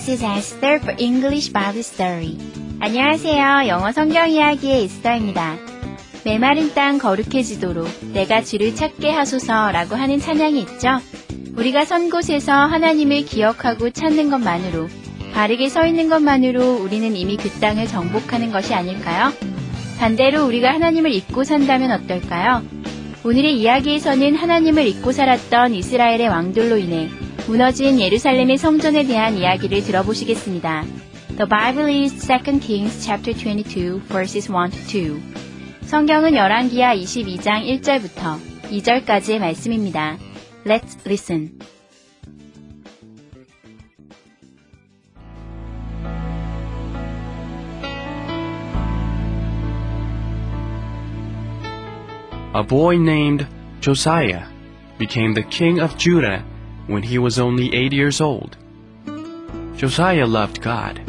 This is Esther for English Bible Story. 안녕하세요. 영어 성경 이야기의 에스더입니다. 메마른 땅 거룩해지도록 내가 주를 찾게 하소서라고 하는 찬양이 있죠. 우리가 선 곳에서 하나님을 기억하고 찾는 것만으로 바르게 서 있는 것만으로 우리는 이미 그 땅을 정복하는 것이 아닐까요? 반대로 우리가 하나님을 잊고 산다면 어떨까요? 오늘의 이야기에서는 하나님을 잊고 살았던 이스라엘의 왕들로 인해 무너진 예루살렘의 성전에 대한 이야기를 들어보시겠습니다. The Bible is 2 Kings chapter 22 verses 1 to 2. 성경은 열왕기하 22장 1절부터 2절까지의 말씀입니다. Let's listen. A boy named Josiah became the king of Judah when he was only eight years old. Josiah loved God.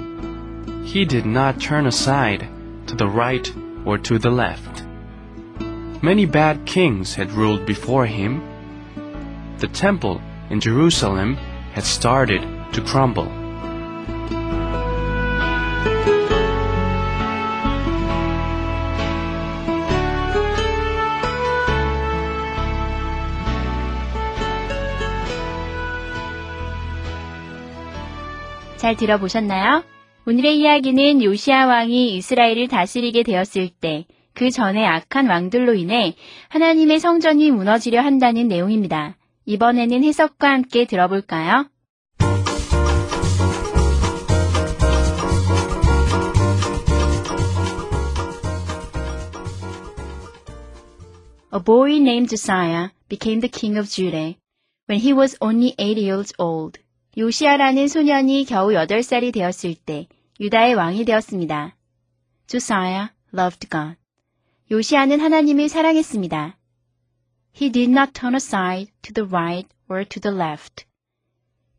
He did not turn aside to the right or to the left. Many bad kings had ruled before him. The temple in Jerusalem had started to crumble. 잘 들어보셨나요? 오늘의 이야기는 요시아 왕이 이스라엘을 다스리게 되었을 때 그 전에 악한 왕들로 인해 하나님의 성전이 무너지려 한다는 내용입니다. 이번에는 해석과 함께 들어볼까요? A boy named Josiah became the king of Judah when he was only eight years old. 요시아라는 소년이 겨우 8살이 되었을 때 유다의 왕이 되었습니다. Josiah loved God. 요시아는 하나님을 사랑했습니다. He did not turn aside to the right or to the left.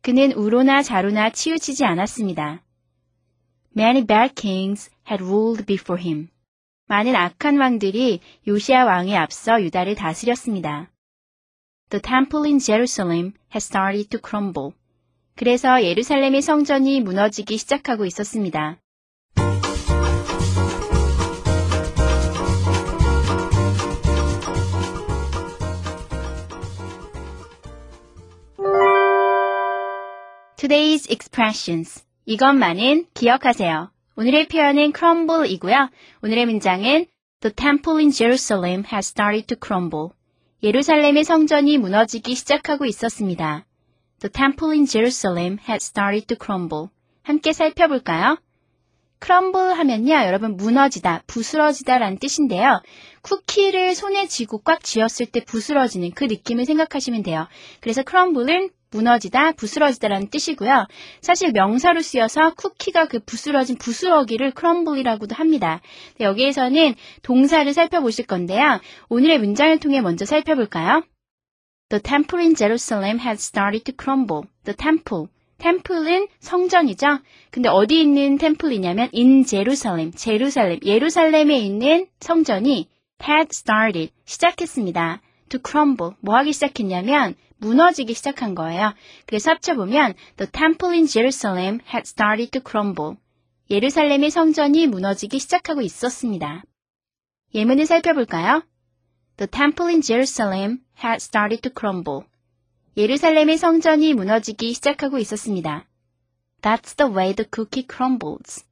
그는 우로나 좌로나 치우치지 않았습니다. Many bad kings had ruled before him. 많은 악한 왕들이 요시아 왕에 앞서 유다를 다스렸습니다. The temple in Jerusalem had started to crumble. 그래서 예루살렘의 성전이 무너지기 시작하고 있었습니다. Today's expressions. 이것만은 기억하세요. 오늘의 표현은 crumble이고요. 오늘의 문장은 The temple in Jerusalem has started to crumble. 예루살렘의 성전이 무너지기 시작하고 있었습니다. The temple in Jerusalem had started to crumble. 함께 살펴볼까요? crumble 하면요, 여러분 무너지다, 부스러지다 라는 뜻인데요. 쿠키를 손에 쥐고 꽉 쥐었을 때 부스러지는 그 느낌을 생각하시면 돼요. 그래서 crumble은 무너지다, 부스러지다라는 뜻이고요. 사실 명사로 쓰여서 쿠키가 그 부스러진 부스러기를 crumble이라고도 합니다. 여기에서는 동사를 살펴보실 건데요. 오늘의 문장을 통해 먼저 살펴볼까요? The temple in Jerusalem had started to crumble. The temple. 템플은 성전이죠. 근데 어디 있는 템플이냐면 in Jerusalem, 제루살렘, 예루살렘에 있는 성전이 had started, 시작했습니다. to crumble, 뭐 하기 시작했냐면 무너지기 시작한 거예요. 그래서 합쳐보면 the temple in Jerusalem had started to crumble. 예루살렘의 성전이 무너지기 시작하고 있었습니다. 예문을 살펴볼까요? The temple in Jerusalem had started to crumble. 예루살렘의 성전이 무너지기 시작하고 있었습니다. That's the way the cookie crumbles.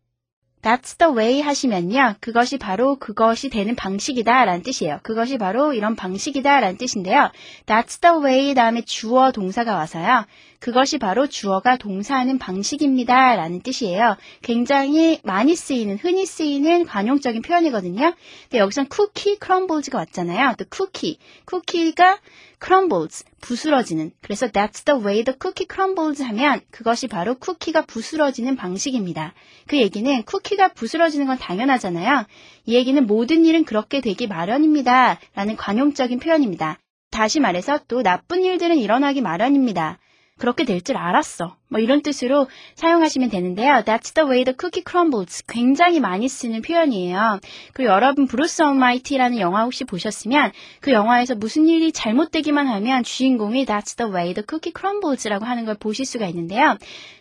That's the way 하시면요. 그것이 바로 그것이 되는 방식이다 라는 뜻이에요. 그것이 바로 이런 방식이다 라는 뜻인데요. That's the way 다음에 주어 동사가 와서요. 그것이 바로 주어가 동사하는 방식입니다 라는 뜻이에요. 굉장히 많이 쓰이는, 흔히 쓰이는 관용적인 표현이거든요. 근데 여기선 쿠키 크럼블즈가 왔잖아요. 또 쿠키. 쿠키가 crumbles, 부스러지는. 그래서 that's the way the cookie crumbles 하면 그것이 바로 쿠키가 부스러지는 방식입니다. 그 얘기는 쿠키가 부스러지는 건 당연하잖아요. 이 얘기는 모든 일은 그렇게 되기 마련입니다. 라는 관용적인 표현입니다. 다시 말해서 또 나쁜 일들은 일어나기 마련입니다. 그렇게 될 줄 알았어. 뭐 이런 뜻으로 사용하시면 되는데요. That's the way the cookie crumbles. 굉장히 많이 쓰는 표현이에요. 그리고 여러분 Bruce Almighty라는 영화 혹시 보셨으면 그 영화에서 무슨 일이 잘못되기만 하면 주인공이 That's the way the cookie crumbles라고 하는 걸 보실 수가 있는데요.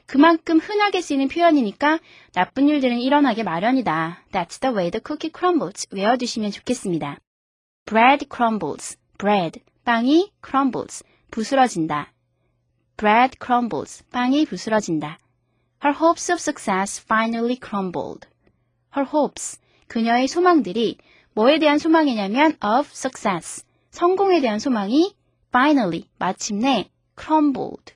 그만큼 흔하게 쓰이는 표현이니까 나쁜 일들은 일어나게 마련이다. That's the way the cookie crumbles. 외워두시면 좋겠습니다. Bread crumbles. Bread. 빵이 crumbles. 부스러진다. Bread crumbles. 빵이 부스러진다. Her hopes of success finally crumbled. Her hopes. 그녀의 소망들이 뭐에 대한 소망이냐면 of success. 성공에 대한 소망이 finally. 마침내 crumbled.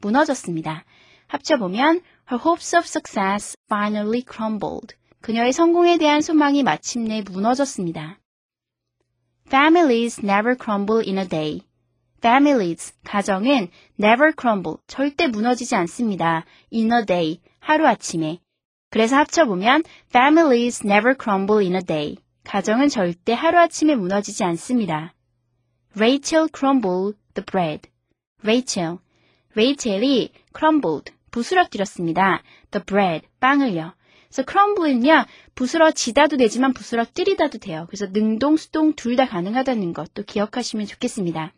무너졌습니다. 합쳐보면 her hopes of success finally crumbled. 그녀의 성공에 대한 소망이 마침내 무너졌습니다. Families never crumble in a day. Families, 가정은 never crumble, 절대 무너지지 않습니다. in a day, 하루아침에. 그래서 합쳐보면 families never crumble in a day. 가정은 절대 하루아침에 무너지지 않습니다. Rachel crumbled the bread. Rachel, 레이첼이 crumbled, 부스러뜨렸습니다. the bread, 빵을요. 그래서 crumble는요, 부스러지다도 되지만 부스러뜨리다도 돼요. 그래서 능동, 수동 둘 다 가능하다는 것도 기억하시면 좋겠습니다.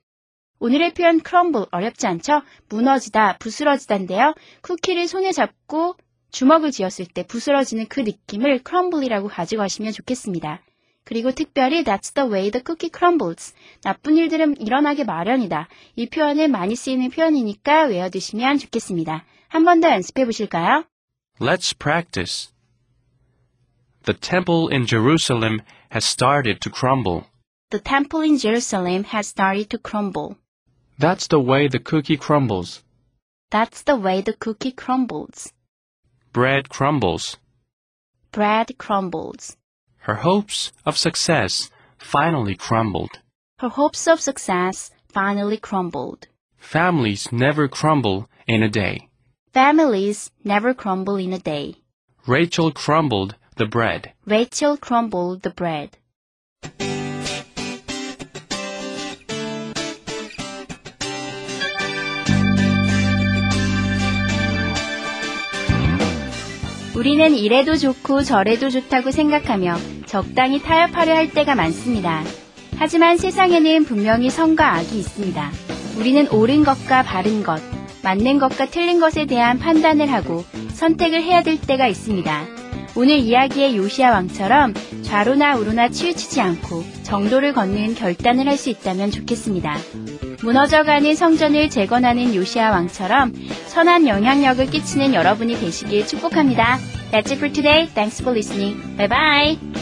오늘의 표현 crumble 어렵지 않죠? 무너지다, 부스러지다인데요. 쿠키를 손에 잡고 주먹을 쥐었을 때 부스러지는 그 느낌을 crumble이라고 가지고 가시면 좋겠습니다. 그리고 특별히 that's the way the cookie crumbles. 나쁜 일들은 일어나게 마련이다. 이 표현은 많이 쓰이는 표현이니까 외워두시면 좋겠습니다. 한 번 더 연습해 보실까요? Let's practice. The temple in Jerusalem has started to crumble. The temple in Jerusalem has started to crumble. That's the way the cookie crumbles. That's the way the cookie crumbles. Bread crumbles. Bread crumbles. Her hopes of success finally crumbled. Her hopes of success finally crumbled. Families never crumble in a day. Families never crumble in a day. Rachel crumbled the bread. Rachel crumbled the bread. 우리는 이래도 좋고 저래도 좋다고 생각하며 적당히 타협하려 할 때가 많습니다. 하지만 세상에는 분명히 선과 악이 있습니다. 우리는 옳은 것과 바른 것, 맞는 것과 틀린 것에 대한 판단을 하고 선택을 해야 될 때가 있습니다. 오늘 이야기의 요시아 왕처럼 좌로나 우로나 치우치지 않고 정도를 걷는 결단을 할 수 있다면 좋겠습니다. 무너져가는 성전을 재건하는 요시아 왕처럼 선한 영향력을 끼치는 여러분이 되시길 축복합니다. That's it for today. Thanks for listening. Bye bye.